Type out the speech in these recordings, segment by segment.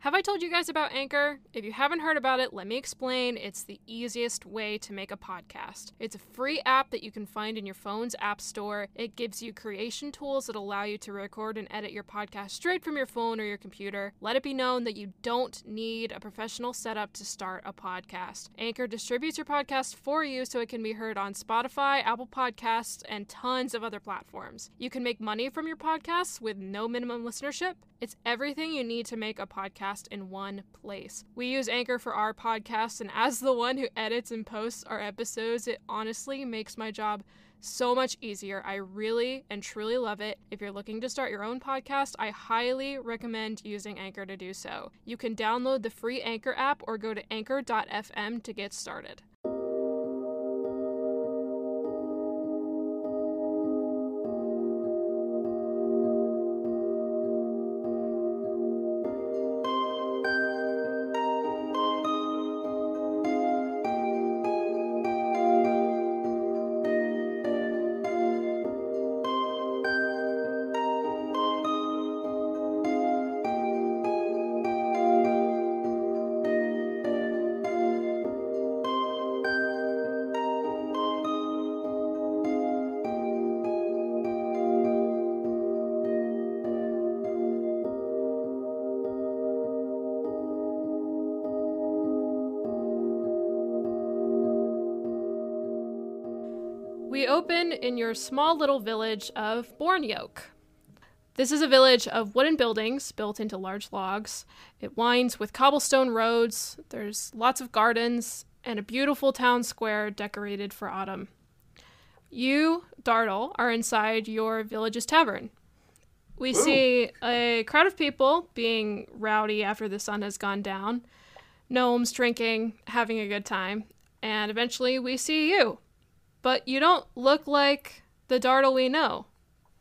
Have I told you guys about Anchor? If you haven't heard about it, let me explain. It's the easiest way to make a podcast. It's a free app that you can find in your phone's app store. It gives you creation tools that allow you to record and edit your podcast straight from your phone or your computer. Let it be known that you don't need a professional setup to start a podcast. Anchor distributes your podcast for you so it can be heard on Spotify, Apple Podcasts, and tons of other platforms. You can make money from your podcasts with no minimum listenership. It's everything you need to make a podcast in one place. We use Anchor for our podcast, and as the one who edits and posts our episodes, it honestly makes my job so much easier. I really and truly love it. If you're looking to start your own podcast, I highly recommend using Anchor to do so. You can download the free Anchor app or go to anchor.fm to get started. We open in your small little village of Bornyolk. This is a village of wooden buildings built into large logs. It winds with cobblestone roads, there's lots of gardens, and a beautiful town square decorated for autumn. You, Dartle, are inside your village's tavern. We Ooh. see a crowd of people being rowdy after the sun has gone down, gnomes drinking, having a good time, and eventually we see you, but you don't look like the Dartle we know.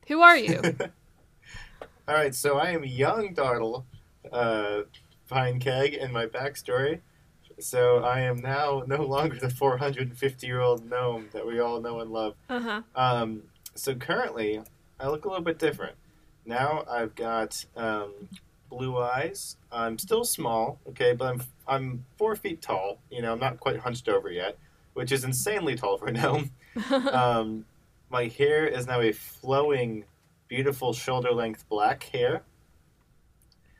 Who are you? All right, so I am young Dartle, uh, Pinekeg, in my backstory. So I am now no longer the 450 year old gnome that we all know and love. Uh-huh. Um, so currently, I look a little bit different. Now I've got um, blue eyes. I'm still small, okay, but I'm I'm four feet tall. You know, I'm not quite hunched over yet which is insanely tall for a gnome. um, my hair is now a flowing, beautiful shoulder length black hair.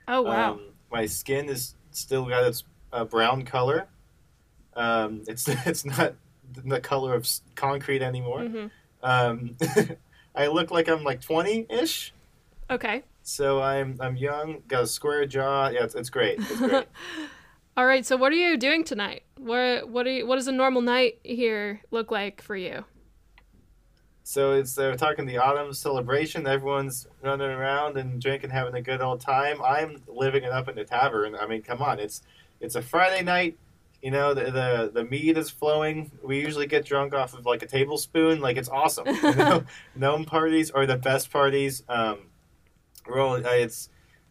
Oh wow! Um, my skin is still got its uh, brown color. Um, it's it's not the color of concrete anymore. Mm-hmm. Um, I look like I'm like twenty ish. Okay. So I'm I'm young, got a square jaw. Yeah, it's, it's great. It's great. All right. So what are you doing tonight? What what are you, what does a normal night here look like for you? So it's they're talking the autumn celebration. Everyone's running around and drinking, having a good old time. I'm living it up in the tavern. I mean, come on, it's it's a Friday night. You know, the the, the mead is flowing. We usually get drunk off of like a tablespoon. Like it's awesome. You know, gnome parties are the best parties. Um, we're all, it's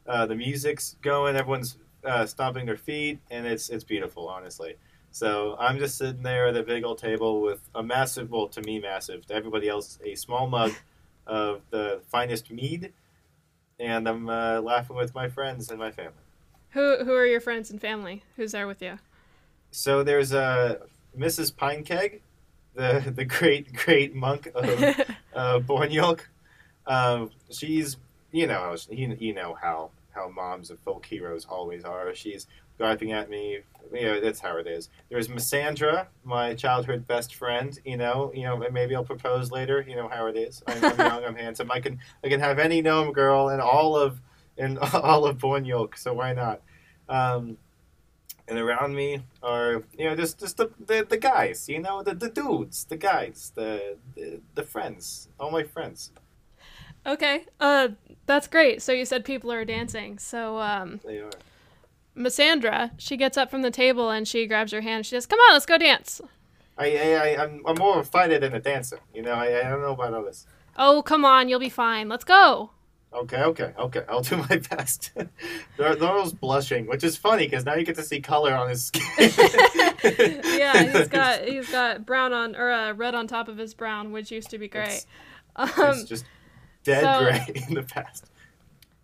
uh, the music's going. Everyone's uh, stomping their feet, and it's it's beautiful, honestly. So I'm just sitting there at a big old table with a massive, well, to me, massive, to everybody else, a small mug of the finest mead, and I'm uh, laughing with my friends and my family. Who who are your friends and family? Who's there with you? So there's uh, Mrs. Pinekeg, the the great great monk of uh, Bornyolk. Um, she's you know how you, you know how how moms of folk heroes always are. She's griping at me. You know, that's how it is. There's Missandra, my childhood best friend. You know, you know, maybe I'll propose later. You know how it is. I'm, I'm young, I'm handsome. I can I can have any gnome girl in all of in all of Bornyolk. So why not? Um, and around me are you know just just the, the, the guys you know the, the dudes the guys the, the the friends all my friends Okay. Uh, that's great. So you said people are dancing. So um, they are Missandra, she gets up from the table and she grabs your hand. She says, "Come on, let's go dance." I, I, I I'm, I'm more of a fighter than a dancer you know I, I don't know about all this Oh, come on, you'll be fine. Let's go. okay okay okay I'll do my best Norrell's blushing which is funny because now you get to see color on his skin yeah, he's got he's got brown on or uh, red on top of his brown, which used to be great. it's Um, just dead so- gray in the past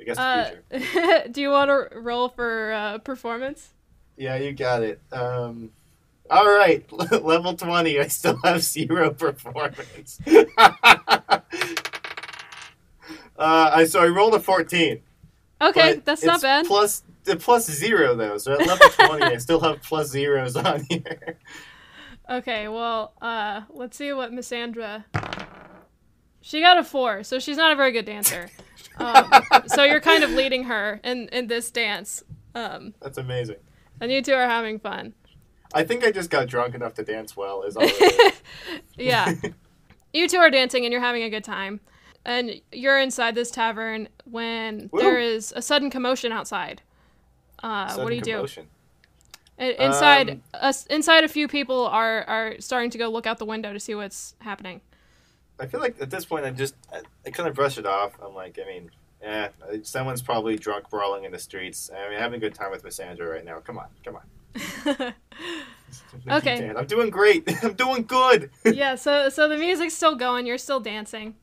I guess the uh, future do you want to roll for uh, performance? Yeah, you got it. Um, all right, level twenty. I still have zero performance. uh, I so I rolled a fourteen. Okay, but that's not bad. Plus the plus zero though, so at level twenty, I still have plus zeros on here. Okay, well, uh, let's see what Missandra. She got a four, so she's not a very good dancer. Um, so you're kind of leading her in in this dance, um, That's amazing. and you two are having fun. I think I just got drunk enough to dance well. Is all. Yeah, you two are dancing and you're having a good time, and you're inside this tavern when Woo. there is a sudden commotion outside. Uh, what do you do? commotion. I- Inside, Um, us, inside, a few people are are starting to go look out the window to see what's happening. I feel like at this point, I just I, I kind of brush it off. I'm like, I mean, eh, someone's probably drunk, brawling in the streets. I mean, having a good time with Missandra right now. Come on, come on. Okay. I'm doing great. I'm doing good. yeah, so so the music's still going. You're still dancing.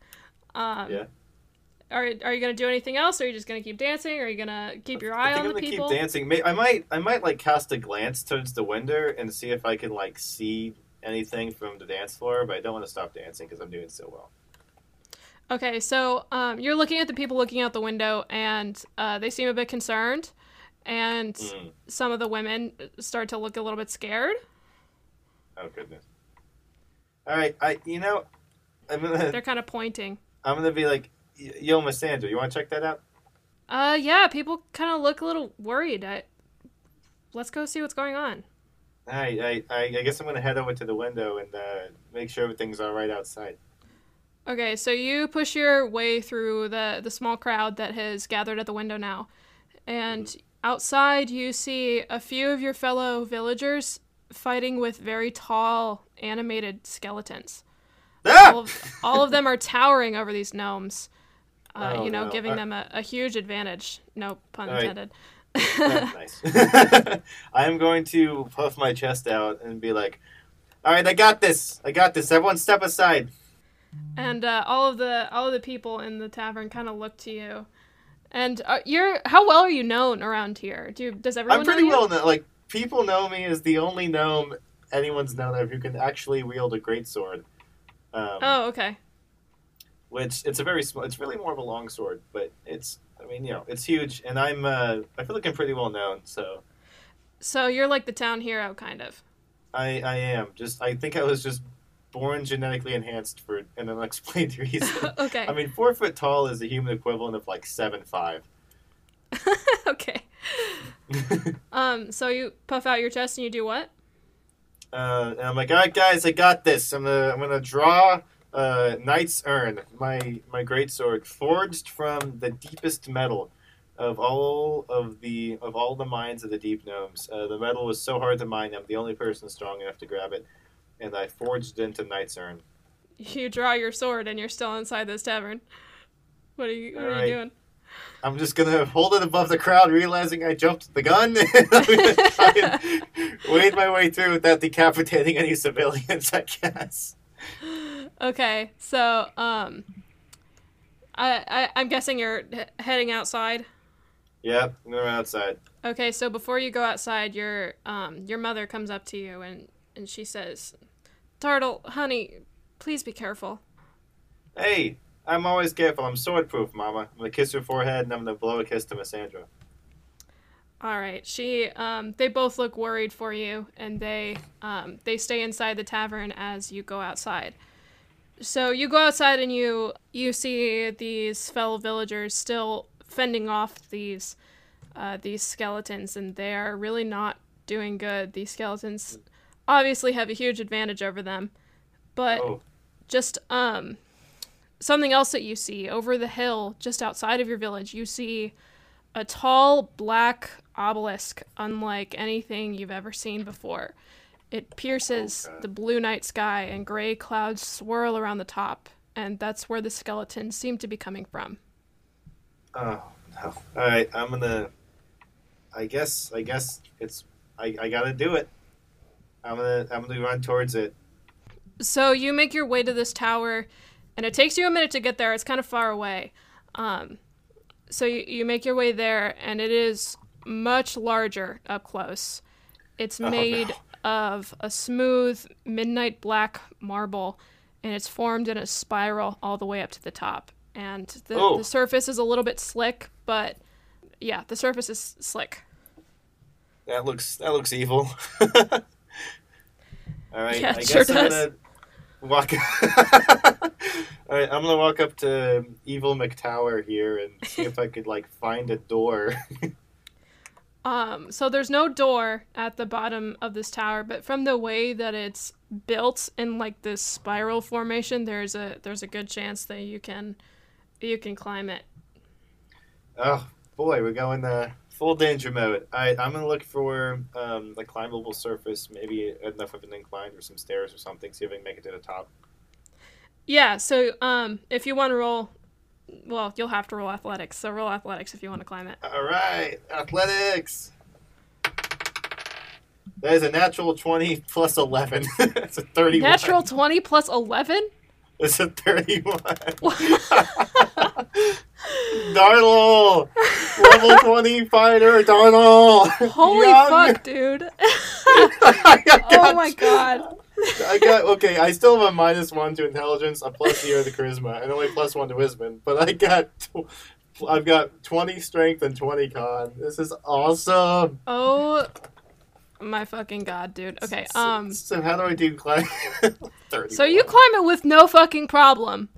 Um, yeah. Are are you gonna do anything else? Or are you just gonna keep dancing? Or are you gonna keep your I eye think on I'm the gonna people? keep dancing. I might, I might like cast a glance towards the window and see if I can like see anything from the dance floor. But I don't want to stop dancing because I'm doing so well. Okay, so um, you're looking at the people looking out the window, and uh, they seem a bit concerned, and Mm. some of the women start to look a little bit scared. Oh goodness. All right, I, you know, I'm gonna, They're kind of pointing. I'm gonna be like, Yo, Missandra, you want to check that out? Uh, yeah, people kind of look a little worried. I, let's go see what's going on. I, I, I guess I'm gonna head over to the window and uh, make sure everything's all right outside. Okay, so you push your way through the the small crowd that has gathered at the window now, and outside you see a few of your fellow villagers fighting with very tall animated skeletons. All Ah! of, all of them are towering over these gnomes, uh, Oh, you know, no. giving I- them a, a huge advantage. No pun All right. intended. That's nice. I am going to puff my chest out and be like, "All right, I got this. I got this. Everyone, step aside." and uh, all of the all of the people in the tavern kind of look to you. And uh, you're how well are you known around here? Do does everyone? I'm pretty well known. Like people know me as the only gnome anyone's known of who can actually wield a greatsword. Um, Oh, okay. Which it's a very small. It's really more of a long sword, but it's. I mean, you know, it's huge, and I'm. Uh, I feel like I'm pretty well known, so So you're like the town hero, kind of. I. I am just. I think I was just born genetically enhanced for an unexplained reason. okay. I mean, four foot tall is the human equivalent of like seven five. okay. Um. So you puff out your chest and you do what? Uh, and I'm like, all right, guys, I got this. I'm gonna, I'm gonna draw uh, Knight's Urn, my my great sword, forged from the deepest metal of all of the of all the mines of the deep gnomes. Uh, the metal was so hard to mine. I'm the only person strong enough to grab it, and I forged it into Knight's Urn. You draw your sword and you're still inside this tavern. What are you? What are Alright. you doing? I'm just gonna hold it above the crowd, realizing I jumped the gun. wade my way through without decapitating any civilians, I guess. Okay, so um, I, I I'm guessing you're he- heading outside. Yep, I'm going outside. Okay, so before you go outside, your um your mother comes up to you and and she says, "Turtle, honey, please be careful." Hey, I'm always careful. I'm sword proof, Mama. I'm gonna kiss her forehead and I'm gonna blow a kiss to Missandra. All right. She um they both look worried for you and they um they stay inside the tavern as you go outside. So you go outside and you you see these fellow villagers still fending off these uh, these skeletons and they're really not doing good. These skeletons obviously have a huge advantage over them. But Oh, just um something else that you see over the hill just outside of your village you see a tall black obelisk unlike anything you've ever seen before it pierces Okay. the blue night sky and gray clouds swirl around the top and that's where the skeletons seem to be coming from oh no. All right, I'm gonna. I guess. I guess it's. I, I gotta do it. I'm gonna. I'm gonna run towards it. So you make your way to this tower, and it takes you a minute to get there. It's kind of far away. Um, so you, you make your way there, and it is much larger up close. It's Oh, made no. Of a smooth midnight black marble, and it's formed in a spiral all the way up to the top. And the, Oh. the surface is a little bit slick, but yeah, the surface is slick. That looks. That looks evil. All right. Yeah, I guess sure I'm does. gonna walk. All right, I'm gonna walk up to Evil McTower here and see if I could like find a door. Um, so there's no door at the bottom of this tower, but from the way that it's built in like this spiral formation, there's a there's a good chance that you can you can climb it. Oh boy, we're going uh, full danger mode. Right, I'm gonna look for um, a climbable surface, maybe enough of an incline or some stairs or something. See if I can make it to the top. Yeah, so um if you want to roll well, you'll have to roll athletics. So roll athletics if you want to climb it. All right, athletics. That is a natural twenty plus eleven. it's a thirty-one. Natural 20 plus 11? It's a thirty-one. Darnell, level twenty fighter, Darnell. Holy Young. fuck, dude. Oh my god. I got okay. I still have a minus one to intelligence, a plus zero to charisma, and only plus one to wisdom. But I got, tw- I've got twenty strength and twenty con. This is awesome. Oh my fucking god, dude. Okay, So- um So, how do I do climb? So you climb it with no fucking problem.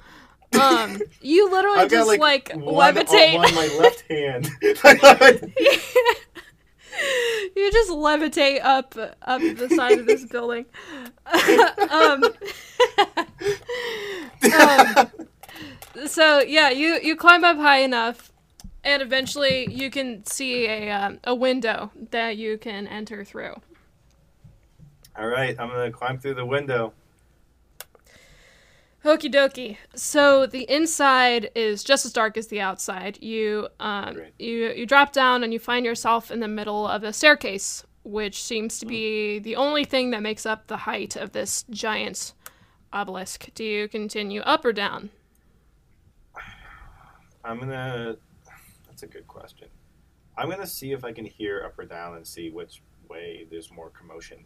Um, you literally I've got just like, like, one levitate. on my left hand. you just levitate up up the side of this building. um, um, so yeah, you you climb up high enough, and eventually you can see a um, a window that you can enter through. All right, I'm gonna climb through the window. Okie dokie. So the inside is just as dark as the outside. You um Great. you you drop down and you find yourself in the middle of a staircase, which seems to be the only thing that makes up the height of this giant obelisk. Do you continue up or down? I'm gonna. That's a good question. I'm gonna see if I can hear up or down and see which way there's more commotion.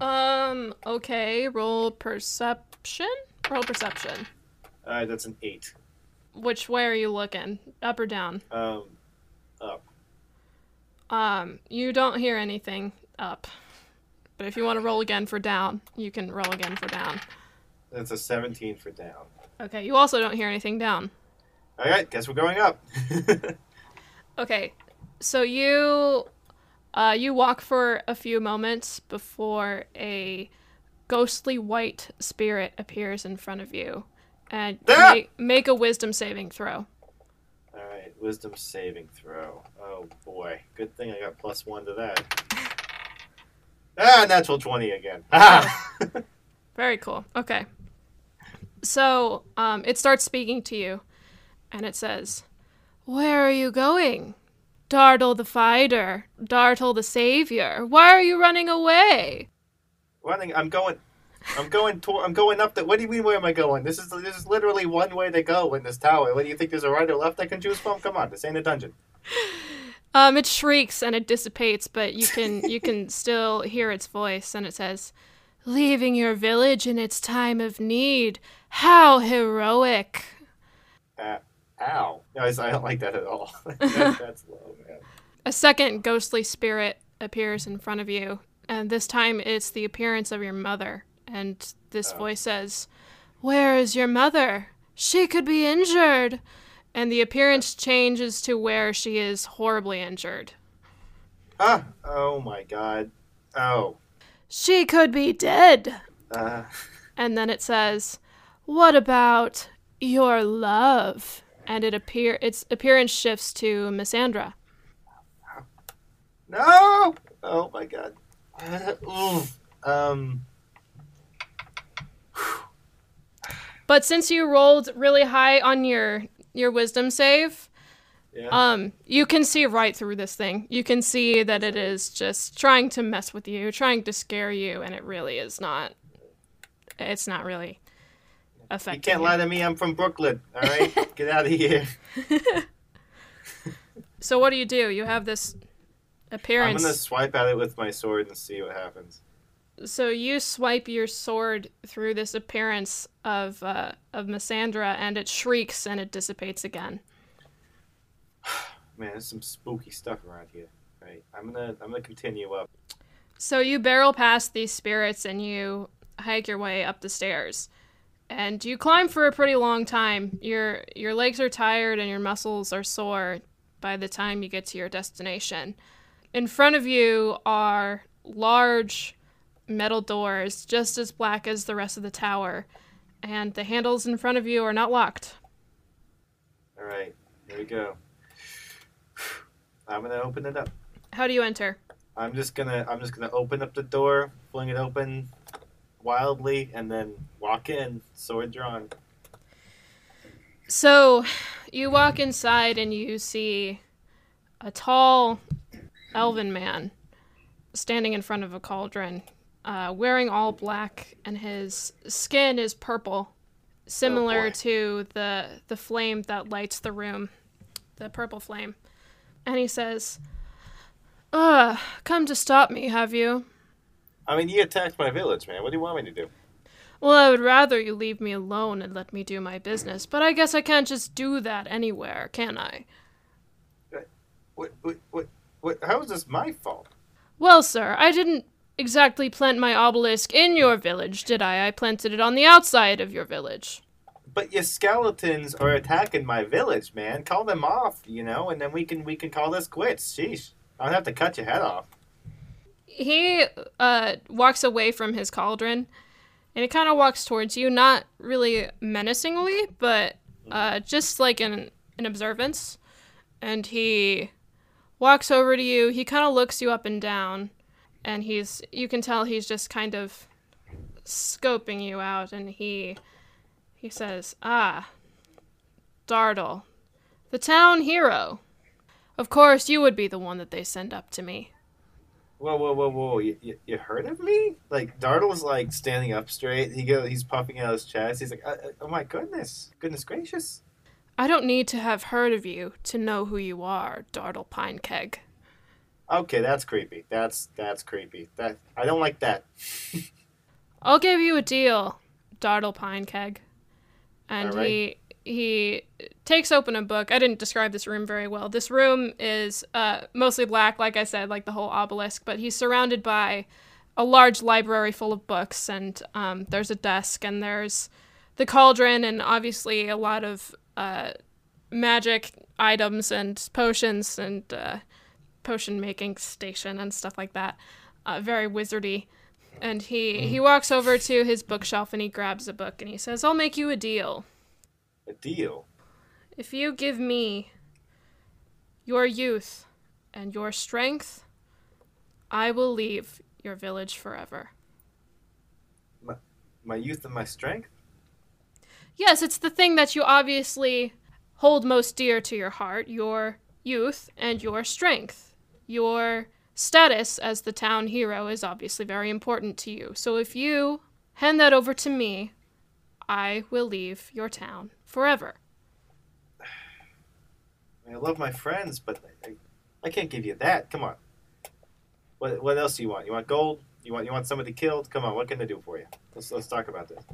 Um. Okay. Roll perception. Roll perception. All right, that's an eight. Which way are you looking? Up or down? Um, up. Um. You don't hear anything up. But if you want to roll again for down, you can roll again for down. That's a 17 for down. Okay, you also don't hear anything down. All right, guess we're going up. Okay, so you uh, you walk for a few moments before a ghostly white spirit appears in front of you, and Ah! make, make a wisdom saving throw. All right, wisdom saving throw. Oh boy, good thing I got plus one to that. Ah, natural 20 again. Ah! Very cool. Okay, so um, it starts speaking to you, and it says, "Where are you going, Dartle the fighter, Dartle the savior. Why are you running away? Running. I'm going. I'm going. To, I'm going up the. What do you mean? Where am I going? This is this is literally one way to go in this tower. What do you think? There's a right or left I can choose from? Come on, this ain't a dungeon. Um, it shrieks and it dissipates, but you can you can still hear its voice, and it says, "Leaving your village in its time of need. How heroic!" Uh, ow. No, I don't like that at all. that, that's low, man. A second ghostly spirit appears in front of you, and this time it's the appearance of your mother. And this Oh. voice says, Where is your mother? She could be injured. And the appearance changes to where she is horribly injured. Ah. Oh my god. Oh. She could be dead. Uh. And then it says, What about your love? And it appear its appearance shifts to Miss Missandra. No. Oh my god. Oof. Um. But since you rolled really high on your your wisdom save, Yeah. um, you can see right through this thing. You can see that it is just trying to mess with you, trying to scare you, and it really is not. It's not really affecting. you can't lie to me. I'm from Brooklyn. All right. Get out of here. So what do you do? You have this I'm gonna swipe at it with my sword and see what happens. So you swipe your sword through this appearance of uh, of Missandra, and it shrieks and it dissipates again. Man, there's some spooky stuff around here. Right. I'm gonna I'm gonna continue up. So you barrel past these spirits and you hike your way up the stairs. And you climb for a pretty long time. Your your legs are tired and your muscles are sore by the time you get to your destination. In front of you are large metal doors just as black as the rest of the tower, and the handles in front of you are not locked. All right. Here we go. I'm gonna open it up. How do you enter? I'm just gonna I'm just gonna open up the door, fling it open wildly, and then walk in, sword drawn. So, you walk inside and you see a tall elven man standing in front of a cauldron, uh, wearing all black, and his skin is purple, similar boy. to the the flame that lights the room, the purple flame. And he says, "Uh, come to stop me, have you?" I mean, you attacked my village, man. What do you want me to do? Well, I would rather you leave me alone and let me do my business, but I guess I can't just do that anywhere, can I? What what what, what how is this my fault? Well, sir, I didn't exactly plant my obelisk in your village, did I? I planted it on the outside of your village. But your skeletons are attacking my village, man. Call them off, you know, and then we can we can call this quits. Sheesh. I'll have to cut your head off. He uh, walks away from his cauldron, and he kind of walks towards you, not really menacingly, but uh, just like in an observance. And he walks over to you. He kind of looks you up and down, and he's you can tell he's just kind of scoping you out. And he he says, "Ah, Dartle, the town hero. Of course, you would be the one that they send up to me." Whoa, whoa, whoa, whoa! You, you, you heard of me? Like Dartle's like standing up straight. He go, he's puffing out his chest. He's like, uh, uh, "Oh my goodness, goodness gracious!" I don't need to have heard of you to know who you are, Dartle Pinekeg. Okay, that's creepy. That's that's creepy. That I don't like that. I'll give you a deal, Dartle Pinekeg. And right. he he takes open a book. I didn't describe this room very well. This room is uh, mostly black, like I said, like the whole obelisk, but he's surrounded by a large library full of books, and um, there's a desk, and there's the cauldron, and obviously a lot of uh, magic items and potions and uh, potion making station and stuff like that. Uh, very wizardy. And he, he walks over to his bookshelf and he grabs a book and he says, I'll make you a deal. A deal. If you give me your youth and your strength, I will leave your village forever. My, My youth and my strength. Yes, it's the thing that you obviously hold most dear to your heart your youth and your strength. Your status as the town hero is obviously very important to you. So if you hand that over to me, I will leave your town forever. I love my friends, but I, I can't give you that. Come on. What what else do you want? You want gold? You want you want somebody killed? Come on, what can I do for you? Let's let's talk about this.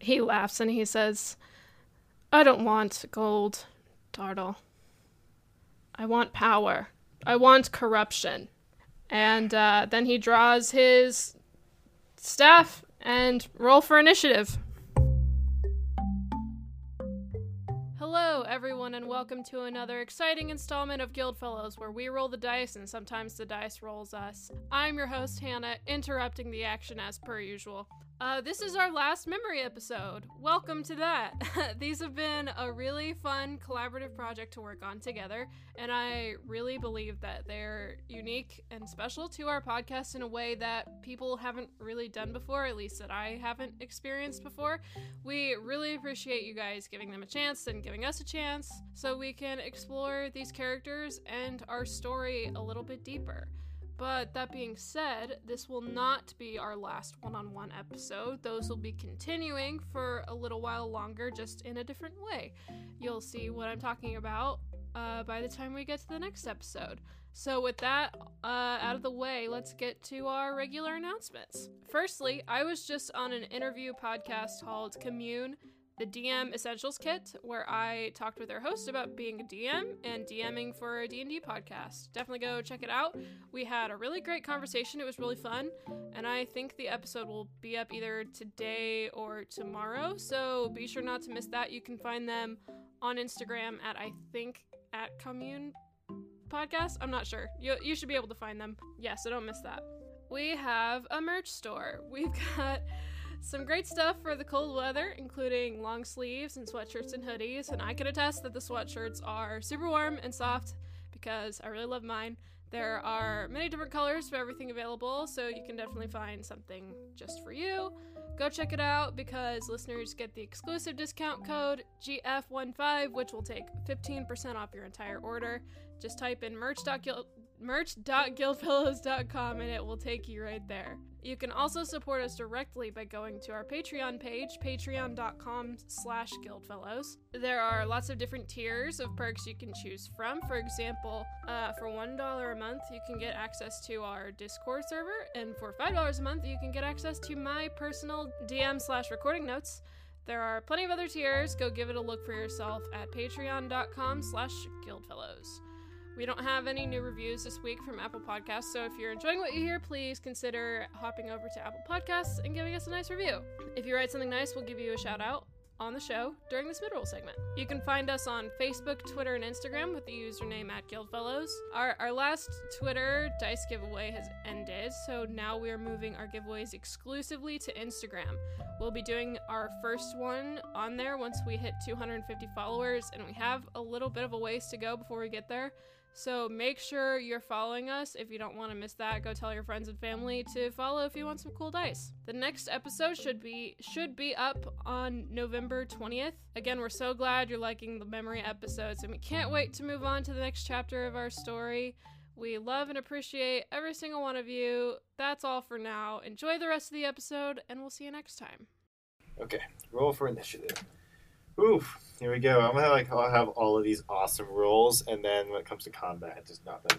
He laughs and he says, I don't want gold, Dartle. I want power. I want corruption. And uh, then he draws his staff and roll for initiative. Hello, everyone, and welcome to another exciting installment of Guildfellows, where we roll the dice and sometimes the dice rolls us. I'm your host, Hannah, interrupting the action as per usual. Uh, this is our last memory episode. Welcome to that. These have been a really fun collaborative project to work on together, and I really believe that they're unique and special to our podcast in a way that people haven't really done before, at least that I haven't experienced before. We really appreciate you guys giving them a chance and giving us a chance so we can explore these characters and our story a little bit deeper. But that being said, this will not be our last one on one episode. Those will be continuing for a little while longer, just in a different way. You'll see what I'm talking about uh, by the time we get to the next episode. So, with that uh, out of the way, let's get to our regular announcements. Firstly, I was just on an interview podcast called Commune the DM Essentials Kit, where I talked with our host about being a DM and DMing for a D&D podcast. Definitely go check it out. We had a really great conversation. It was really fun, and I think the episode will be up either today or tomorrow. So be sure not to miss that. You can find them on Instagram at I think at Commune Podcast. I'm not sure. You you should be able to find them. Yeah, so don't miss that. We have a merch store. We've got some great stuff for the cold weather, including long sleeves and sweatshirts and hoodies, and I can attest that the sweatshirts are super warm and soft because I really love mine. There are many different colors for everything available, so you can definitely find something just for you. Go check it out because listeners get the exclusive discount code GF15, which will take 15% off your entire order. Just type in merch.guild merch.guildfellows.com and it will take you right there. You can also support us directly by going to our Patreon page, patreon.com slash guildfellows. There are lots of different tiers of perks you can choose from. For example, uh, for $1 a month, you can get access to our Discord server, and for $5 a month, you can get access to my personal DM slash recording notes. There are plenty of other tiers. Go give it a look for yourself at patreon.com slash guildfellows. We don't have any new reviews this week from Apple Podcasts, so if you're enjoying what you hear, please consider hopping over to Apple Podcasts and giving us a nice review. If you write something nice, we'll give you a shout out on the show during this mid-roll segment. You can find us on Facebook, Twitter, and Instagram with the username at Guildfellows. Our, our last Twitter dice giveaway has ended, so now we are moving our giveaways exclusively to Instagram. We'll be doing our first one on there once we hit 250 followers, and we have a little bit of a ways to go before we get there. So make sure you're following us. If you don't want to miss that, go tell your friends and family to follow if you want some cool dice. The next episode should be should be up on November 20th. Again, we're so glad you're liking the memory episodes and we can't wait to move on to the next chapter of our story. We love and appreciate every single one of you. That's all for now. Enjoy the rest of the episode and we'll see you next time. Okay, roll for initiative. Oof, here we go. I'm gonna like I'll have all of these awesome rolls, and then when it comes to combat, just nothing.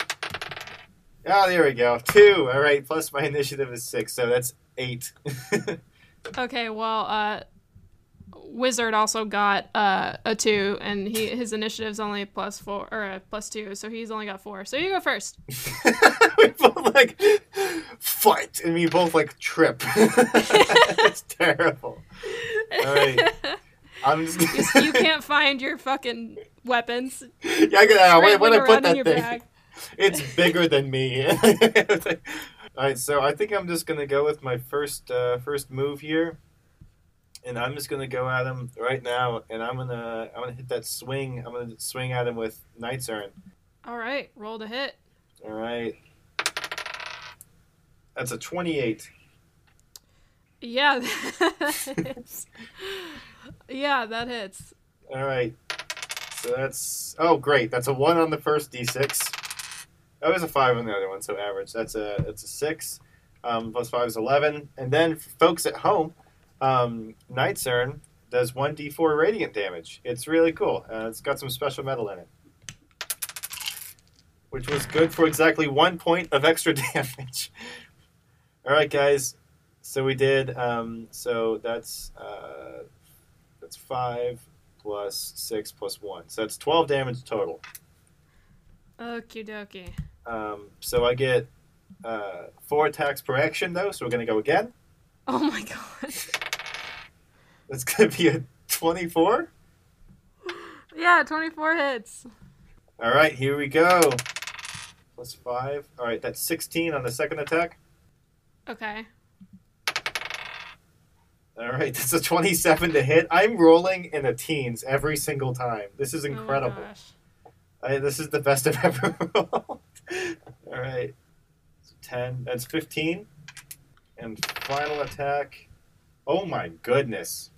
Oh, there we go. Two. All right. Plus my initiative is six, so that's eight. okay. Well, uh, Wizard also got uh, a two, and he his initiative's only plus four or uh, plus two, so he's only got four. So you go first. we both like fight, and we both like trip. it's terrible. All right. I'm just you, you can't find your fucking weapons. Yeah, I got when, when I put that thing, bag. it's bigger than me. All right, so I think I'm just gonna go with my first uh, first move here, and I'm just gonna go at him right now, and I'm gonna I'm gonna hit that swing. I'm gonna swing at him with Knight's Urn. All right, roll to hit. All right, that's a 28. Yeah. Yeah, that hits. All right. So that's oh great. That's a one on the first d6. That was a five on the other one, so average. That's a it's a six. Um, plus five is eleven. And then folks at home, um, Knight's Urn does one d4 radiant damage. It's really cool. Uh, it's got some special metal in it, which was good for exactly one point of extra damage. All right, guys. So we did. Um, so that's uh, that's five plus six plus one. So that's twelve damage total. Okie dokie. Um, so I get uh, four attacks per action though. So we're gonna go again. Oh my god. That's gonna be a twenty-four. yeah, 24 hits. All right, here we go. Plus five. All right, that's sixteen on the second attack. Okay. All right, that's a twenty-seven to hit. I'm rolling in the teens every single time. This is Oh incredible. gosh. I, this is the best I've ever rolled. All right. So 10. That's 15. And final attack. Oh my goodness.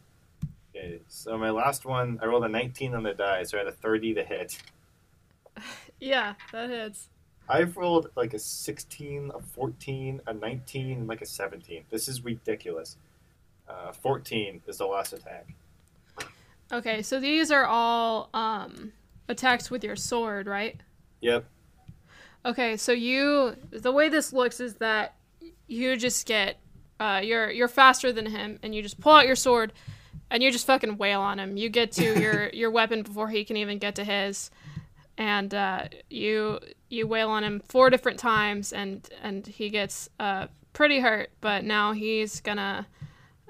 Okay, so my last one, I rolled a 19 on the die, so I had a 30 to hit. Yeah, that hits. I've rolled like a 16, a 14, a 19, and like a 17. This is ridiculous. Uh, 14 is the last attack. Okay, so these are all um attacks with your sword, right? Yep. Okay, so you the way this looks is that you just get uh you're you're faster than him and you just pull out your sword and you just fucking wail on him. You get to your your weapon before he can even get to his and uh you you wail on him four different times and and he gets uh pretty hurt, but now he's gonna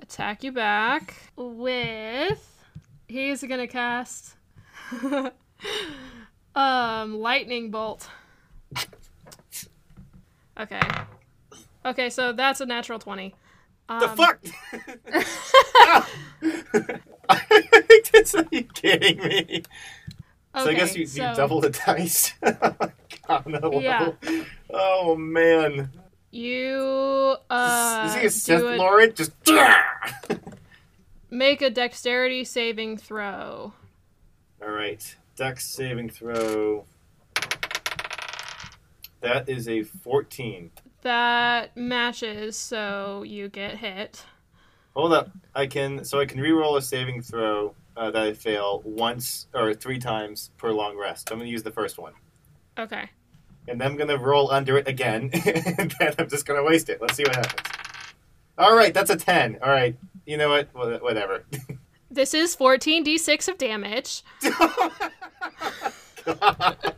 attack you back with he's gonna cast um lightning bolt. Okay. Okay, so that's a natural 20. Um, The fuck? I think that's are you kidding me? So I guess you, so- you double the dice. on a level. Yeah. Oh man. You uh is he a Sith a- Lord? Just make a dexterity saving throw. All right. Dex saving throw. That is a 14. That matches, so you get hit. Hold up. I can so I can re-roll a saving throw uh, that I fail once or three times per long rest. I'm going to use the first one. Okay. And then I'm gonna roll under it again, and then I'm just gonna waste it. Let's see what happens. All right, that's a ten. All right, you know what? Whatever. This is 14d6 of damage.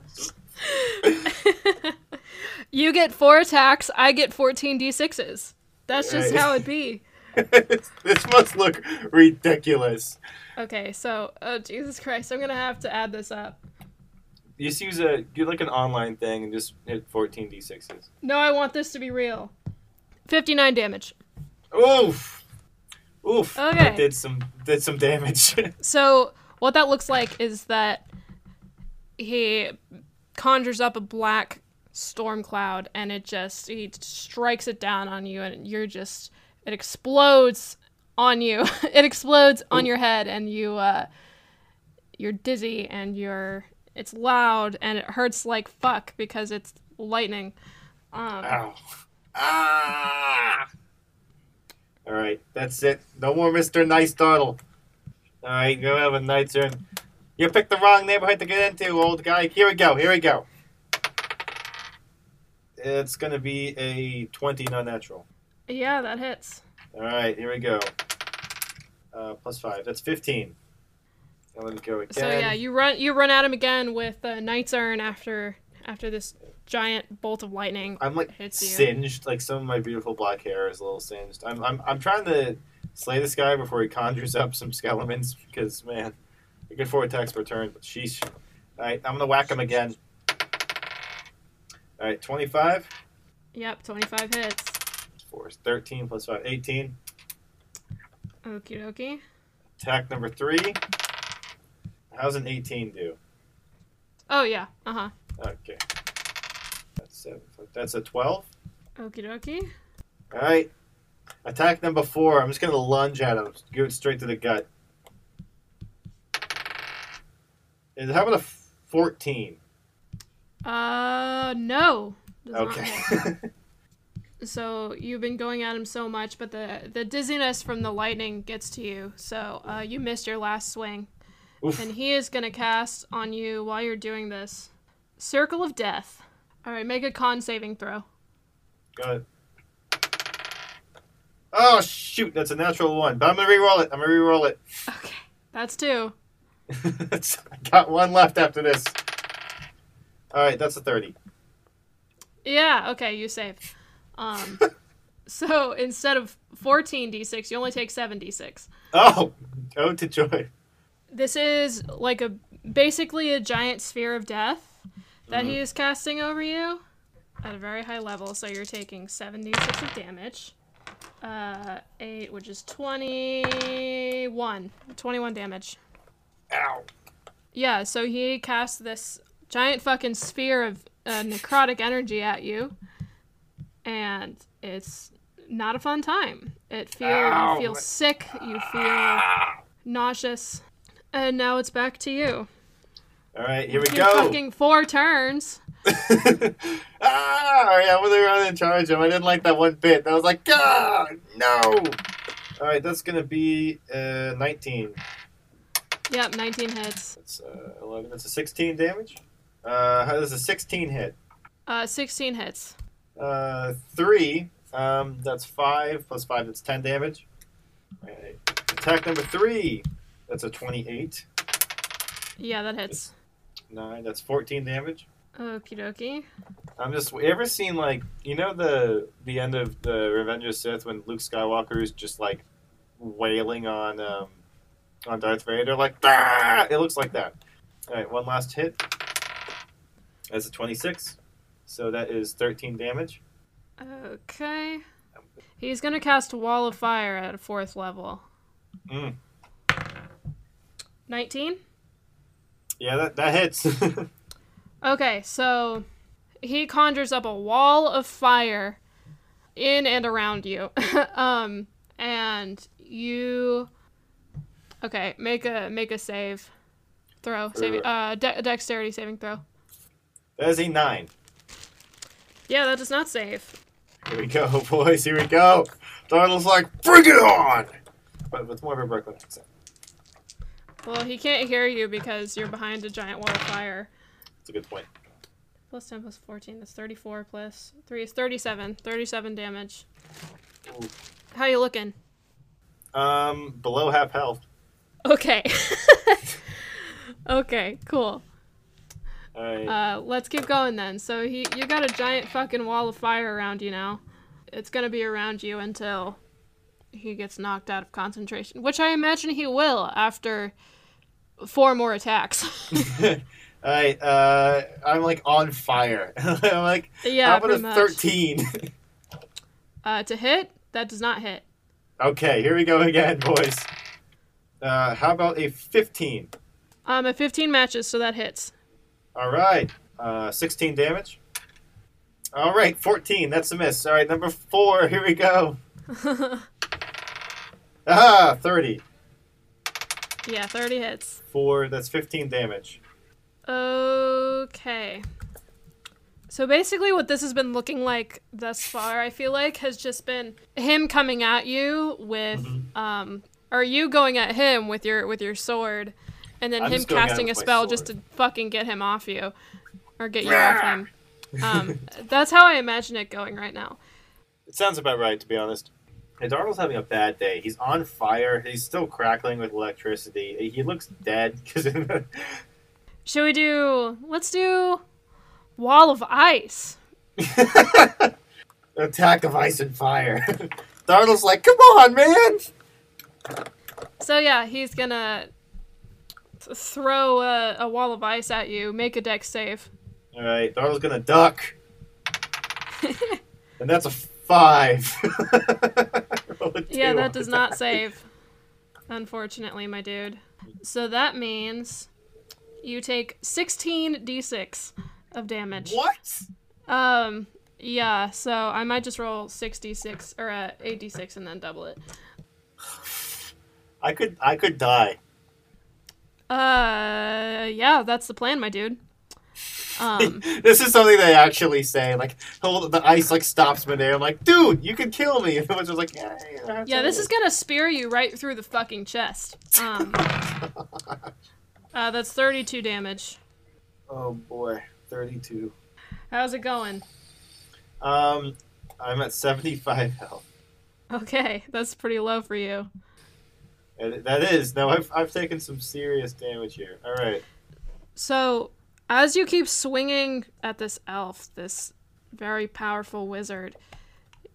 You get 4 attacks, I get 14d6s. That's just Right. how it be. this must look ridiculous. Okay, so oh Jesus Christ, I'm gonna have to add this up. You just use a do like an online thing and just hit 14 d6s. No, I want this to be real. 59 damage. Oof, oof. Okay. That did some did some damage. So what that looks like is that he conjures up a black storm cloud and it just he strikes it down on you and you're just it explodes on you. it explodes on your head and you uh you're dizzy and you're it's loud and it hurts like fuck because it's lightning. Um Ow. Ah. All right, that's it. No more Mr. Nice Startle. All right, go have a night turn. You picked the wrong neighborhood to get into, old guy. Here we go. Here we go. It's gonna be a twenty, not natural. yeah, that hits. All right, here we go. Uh, plus five. That's fifteen. Go again. So yeah, you run you run at him again with uh, Knight's Urn after after this giant bolt of lightning. I'm like hits you. singed. Like some of my beautiful black hair is a little singed. I'm I'm I'm trying to slay this guy before he conjures up some skeletons because man, you get four attacks per turn. But sheesh. All right, I'm gonna whack him again. All right, 25. Yep, 25 hits. Four is 13 plus five, 18. Okie dokie. Attack number three. How's an 18 do? Oh yeah, uh huh. Okay. That's seven. That's a 12. Okie dokie. All right. Attack number four. I'm just gonna lunge at him. Give it straight to the gut. Is how about a fourteen? Uh, no. Does Okay. So you've been going at him so much, but the the dizziness from the lightning gets to you. So uh, you missed your last swing, Oof. and he is gonna cast on you while you're doing this. Circle of Death. All right, make a con saving throw. Go ahead. Oh shoot, that's a natural one. But I'm gonna re-roll it. I'm gonna re-roll it. Okay, that's two. I got one left after this. All right, that's a thirty. Yeah, okay, you saved. Um, so instead of 14 d6, you only take 7 d6. Oh, oh to joy. This is like a basically a giant sphere of death that he is casting over you at a very high level. So you're taking 7d6 of damage. Uh, 8, which is 21. 21 damage. Ow. Yeah, so he casts this giant fucking sphere of uh, necrotic energy at you, and it's not a fun time. It feel Ow. you feel sick, you feel nauseous, and now it's back to you. All right, here we You're go. fucking four turns. ah, all right, I wasn't around in charge of. him. I didn't like that one bit. I was like, ah, no. All right, that's gonna be uh, 19. Yep, 19 hits. That's uh, 11. That's a 16 damage. Uh, how does a 16 hit? Uh, 16 hits. Uh, three. Um, that's five plus five. That's 10 damage. All right. Attack number three. That's a 28. Yeah, that hits. Nine. That's 14 damage. Okie dokie. I'm just. You ever seen like you know the the end of the Revenge of Sith when Luke Skywalker is just like wailing on um on Darth Vader like ah! it looks like that. All right, one last hit. That's a 26. So that is 13 damage. Okay. He's gonna cast Wall of Fire at a fourth level. Mm. 19? Yeah, that that hits. Okay, so he conjures up a wall of fire in and around you. um and you Okay, make a make a save. Throw. Save uh de- dexterity saving throw. that is a nine. Yeah, that does not save. Here we go, boys. Here we go. Donald's like, bring it on. But with more of a Brooklyn accent. Well, he can't hear you because you're behind a giant wall of fire. That's a good point. Plus 10 plus 14 that's 34 plus 3 is 37. 37 damage. Ooh. How you looking? Um, below half health. Okay. okay, cool. All right. Uh, let's keep going then. So he, you got a giant fucking wall of fire around you now. It's gonna be around you until he gets knocked out of concentration, which I imagine he will after four more attacks. All right, uh, I'm like on fire. I'm like, yeah, how about a 13? Uh, to hit, that does not hit. okay, here we go again, boys. Uh, how about a 15? Um, a 15 matches, so that hits. All right, uh, 16 damage. All right, 14. That's a miss. All right, number four. Here we go. Ah, 30. Yeah, 30 hits. Four. That's 15 damage. Okay. So basically, what this has been looking like thus far, I feel like, has just been him coming at you with, um, or you going at him with your with your sword, and then I'm him just going at casting a spell just to fucking get him off you, or get you off him. Um, that's how I imagine it going right now. It sounds about right, to be honest. Hey, Darnold's having a bad day. He's on fire. He's still crackling with electricity. He looks dead because Should we do? Let's do wall of ice. attack of ice and fire. Darnold's like, "Come on, man!" So yeah, he's gonna throw a, a wall of ice at you. Make a deck save. All right, Darnold's gonna duck, and that's a five. Yeah, that does not save. Unfortunately, my dude. So that means you take 16 d6 of damage. What? Um, yeah, so I might just roll 66 or uh, 8d6 and then double it. I could, I could die. Uh, yeah, that's the plan, my dude. Um, this is something they actually say. Like, hold the ice like stops midair. I'm like, dude, you can kill me. And the wizard's like, yeah, yeah. yeah, this is gonna spear you right through the fucking chest. Um, uh, that's 32 damage. Oh boy, thirty-two. How's it going? Um, I'm at seventy-five health. Okay, that's pretty low for you. That is no. I've I've taken some serious damage here. All right. So, as you keep swinging at this elf, this very powerful wizard,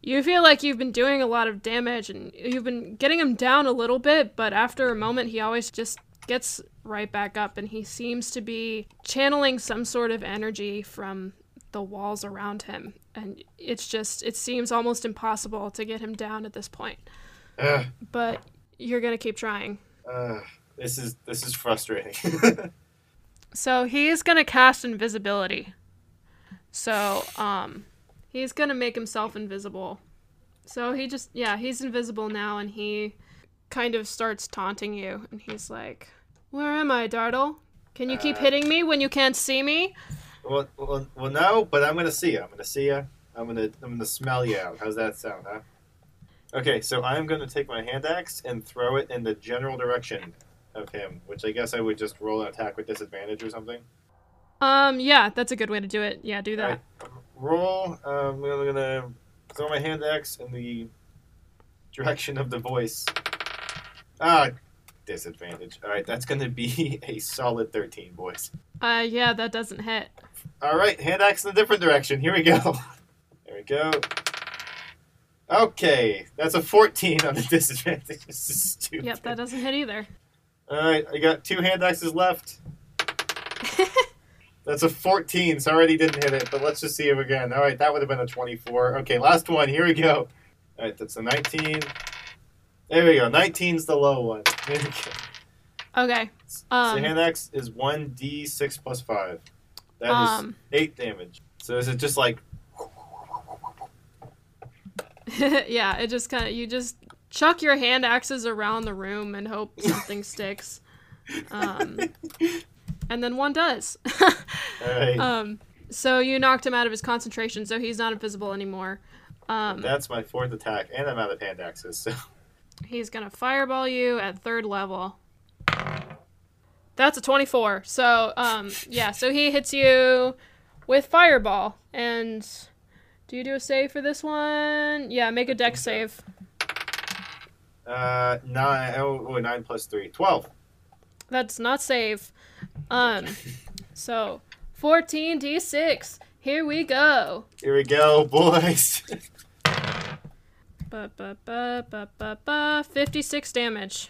you feel like you've been doing a lot of damage and you've been getting him down a little bit, but after a moment, he always just gets right back up and he seems to be channeling some sort of energy from the walls around him. And it's just, it seems almost impossible to get him down at this point. Ugh, But you're going to keep trying. uh, this is this is frustrating. So he's gonna cast invisibility. So um, he's gonna make himself invisible. So he just yeah he's invisible now, and he kind of starts taunting you, and he's like, "Where am I, Dartle? Can you keep Uh, hitting me when you can't see me?" well, well, well, no, but I'm gonna see you. I'm gonna see you. I'm gonna I'm gonna smell you out. How's that sound, huh? Okay, so I'm gonna take my hand axe and throw it in the general direction of him, which I guess I would just roll an attack with disadvantage or something. Um, yeah, that's a good way to do it. Yeah, do that. Alright, roll. Um, I'm gonna throw my hand axe in the direction of the voice. Ah, disadvantage. All right, that's gonna be a solid 13, boys. Uh, yeah, that doesn't hit. All right, hand axe in a different direction. Here we go. There we go. Okay, that's a 14 on the disadvantage. This is stupid. Yep, that doesn't hit either. All right, I got two hand axes left. That's a 14, so I already didn't hit it, but let's just see it again. All right, that would have been a 24. Okay, last one. Here we go. All right, that's a 19. There we go. 19's the low one. There we go. Okay. so Um, hand axe is 1d6 plus 5. That is Um. 8 damage. So is it just like. yeah, it just kind of you just chuck your hand axes around the room and hope something sticks. Um, and then one does. Right, um, so you knocked him out of his concentration, so he's not invisible anymore. Um, that's my fourth attack, and I'm out of hand axes, so. he's gonna fireball you at third level. That's a 24. So, um, yeah, so he hits you with fireball. And do you do a save for this one? Yeah, make a deck save. Uh, 9, oh, oh, 9 plus 3. 12. That's not safe. Um, so 14d6. Here we go. Here we go, boys. Ba, ba, ba, ba, ba, ba. 56 damage.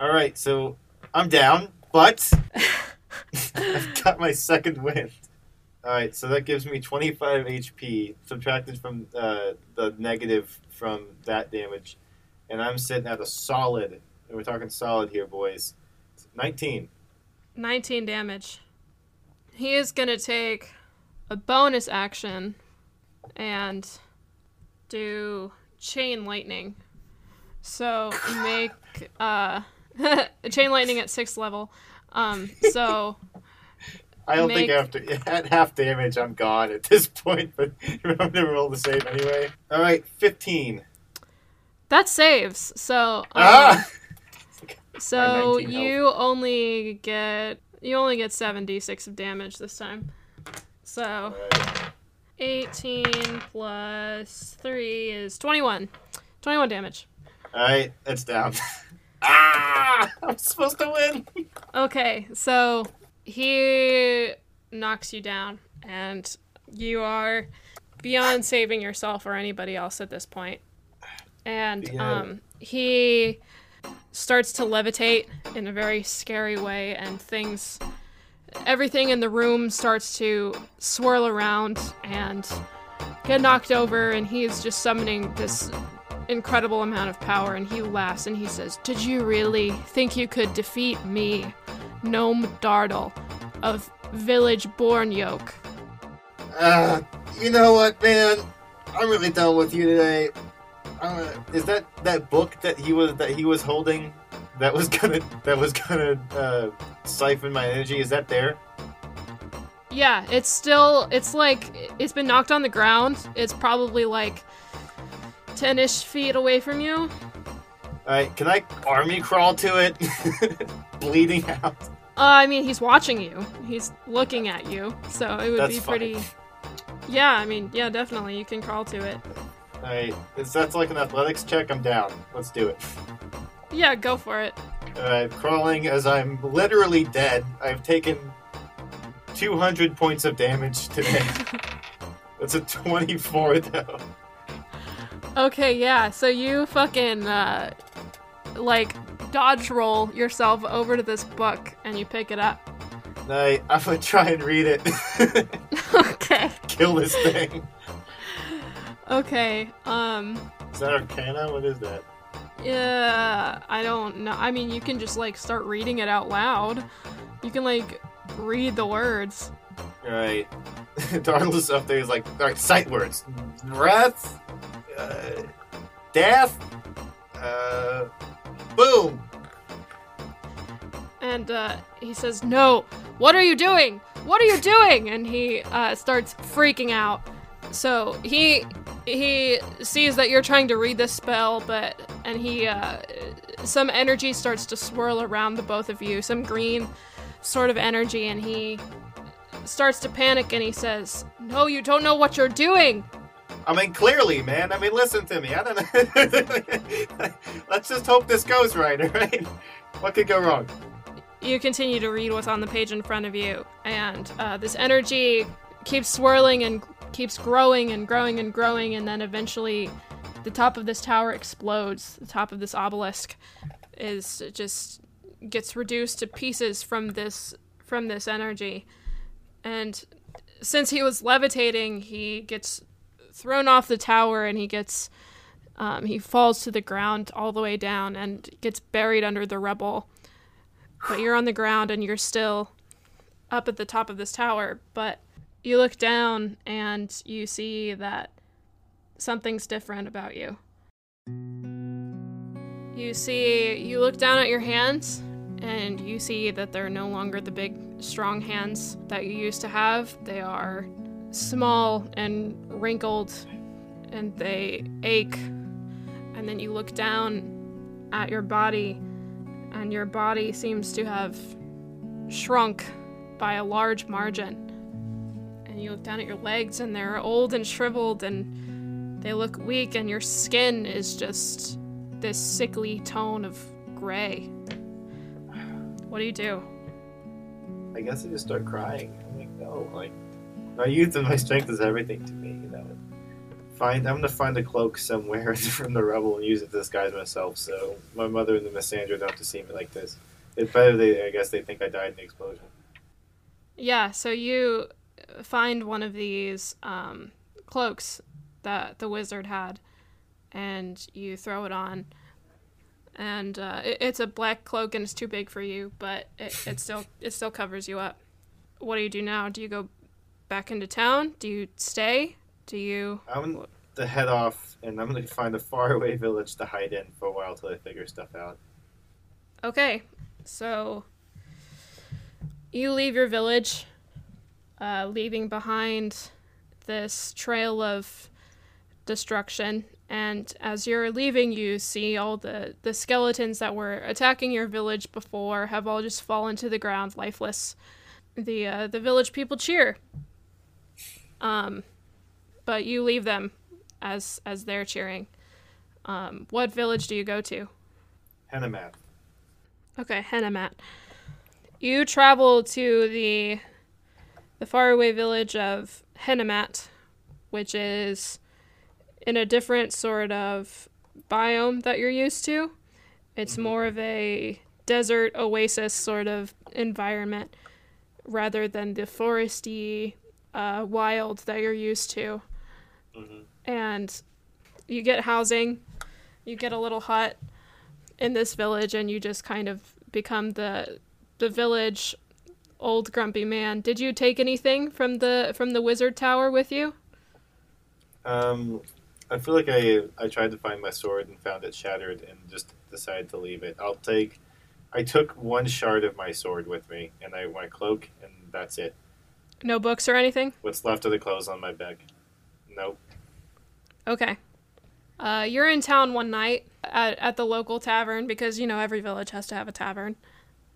All right, so I'm down, but I've got my second wind. All right, so that gives me 25 HP subtracted from uh, the negative from that damage, and I'm sitting at a solid. And we're talking solid here, boys. 19. 19 damage. He is gonna take a bonus action and do chain lightning. So make uh chain lightning at sixth level. Um so I don't Make- think after at half damage, I'm gone at this point. But I'm gonna roll the save anyway. All right, 15. That saves. So um, ah, so 19 health. you only get you only get 7d6 of damage this time. So All right. 18 plus 3 is 21. 21 damage. All right, it's down. ah, I'm supposed to win. Okay, so he knocks you down, and you are beyond saving yourself or anybody else at this point. And Yeah. um, he starts to levitate in a very scary way, and things, everything in the room starts to swirl around and get knocked over, and he is just summoning this incredible amount of power. And he laughs and he says, Did you really think you could defeat me? Gnome Dardle of Village Bornyolk. Uh, you know what, man? I'm really done with you today. Uh, is that that book that he was that he was holding that was gonna that was gonna uh, siphon my energy. Is that there? Yeah, it's still it's like it's been knocked on the ground. It's probably like ten-ish feet away from you. Alright, can I army crawl to it? Bleeding out. Uh, I mean, he's watching you. He's looking at you, so it would That's be fine. pretty. Yeah, I mean, yeah, definitely, you can crawl to it. Alright, if that's like an athletics check, I'm down. Let's do it. Yeah, go for it. Alright, crawling as I'm literally dead. I've taken 200 points of damage today. That's a 24 though. Okay, yeah. So you fucking uh, like dodge roll yourself over to this book and you pick it up. Alright, I'm gonna try and read it. okay. Kill this thing. Okay. Um. Is that Arcana? What is that? Yeah. I don't know. I mean, you can just like start reading it out loud. You can like read the words. Alright. Darla's up there is like, alright, sight words. Breath, uh, death, uh, boom. And uh, he says, "No, what are you doing? What are you doing?" And he uh, starts freaking out. So he he sees that you're trying to read this spell, but and he uh, some energy starts to swirl around the both of you, some green sort of energy, and he starts to panic and he says, "No, you don't know what you're doing." I mean, clearly, man. I mean, listen to me. I don't know. Let's just hope this goes right, alright? What could go wrong? you continue to read what's on the page in front of you, and uh, this energy keeps swirling and keeps growing and growing and growing, and then eventually the top of this tower explodes. The top of this obelisk is just gets reduced to pieces from this from this energy, and since he was levitating, he gets thrown off the tower and he gets um, he falls to the ground all the way down and gets buried under the rubble but you're on the ground and you're still up at the top of this tower. But you look down and you see that something's different about you. You see, you look down at your hands and you see that they're no longer the big, strong hands that you used to have. They are small and wrinkled and they ache. And then you look down at your body and your body seems to have shrunk by a large margin. And you look down at your legs, and they're old and shriveled, and they look weak, and your skin is just this sickly tone of gray. What do you do? I guess I just start crying. I'm like, no, like, my youth and my strength is everything to me, you know. Find, I'm gonna find a cloak somewhere from the rubble and use it to disguise myself, so my mother and the Missandra don't have to see me like this. It's better they, I guess, they think I died in the explosion. Yeah, so you find one of these um, cloaks that the wizard had, and you throw it on. And uh, it, it's a black cloak, and it's too big for you, but it, it still it still covers you up. What do you do now? Do you go back into town? Do you stay? Do you? I'm to head off, and I'm gonna find a faraway village to hide in for a while till I figure stuff out. Okay, so you leave your village, uh, leaving behind this trail of destruction. And as you're leaving, you see all the, the skeletons that were attacking your village before have all just fallen to the ground, lifeless. The uh, the village people cheer. Um, but you leave them as as they're cheering. Um, what village do you go to? Hennemat. Okay, Hennemat. You travel to the the faraway village of Hennemat, which is in a different sort of biome that you're used to. It's more of a desert oasis sort of environment rather than the foresty uh, wild that you're used to. Mhm. And you get housing, you get a little hut in this village, and you just kind of become the the village old grumpy man. Did you take anything from the from the wizard tower with you? Um, I feel like I I tried to find my sword and found it shattered and just decided to leave it. I'll take I took one shard of my sword with me, and I my cloak, and that's it. No books or anything? What's left of the clothes on my back? Nope. Okay. Uh, you're in town one night at, at the local tavern because you know every village has to have a tavern,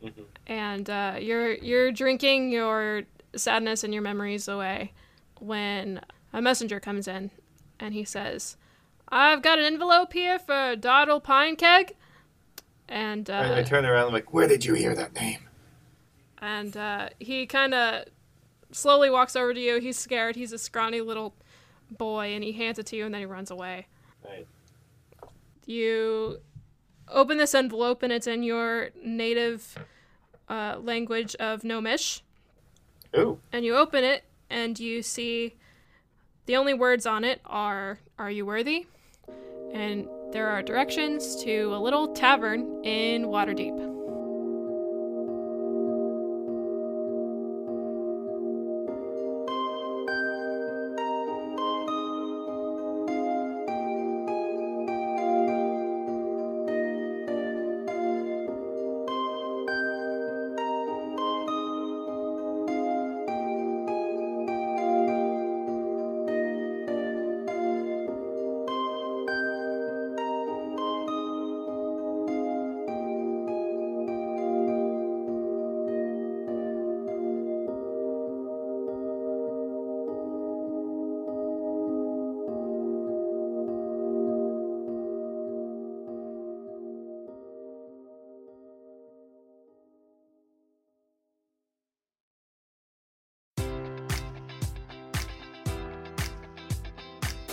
Mm-hmm. And uh, you're you're drinking your sadness and your memories away when a messenger comes in, and he says, "I've got an envelope here for Doddle Pinekeg," and uh, I, I turn around. I'm like, where did you hear that name? and uh, he kind of slowly walks over to you. He's scared. He's a scrawny little boy, and he hands it to you, and then he runs away. Right. You open this envelope, and it's in your native uh, language of Gnomish. Ooh. And you open it, and you see the only words on it are "Are you worthy?" and there are directions to a little tavern in Waterdeep.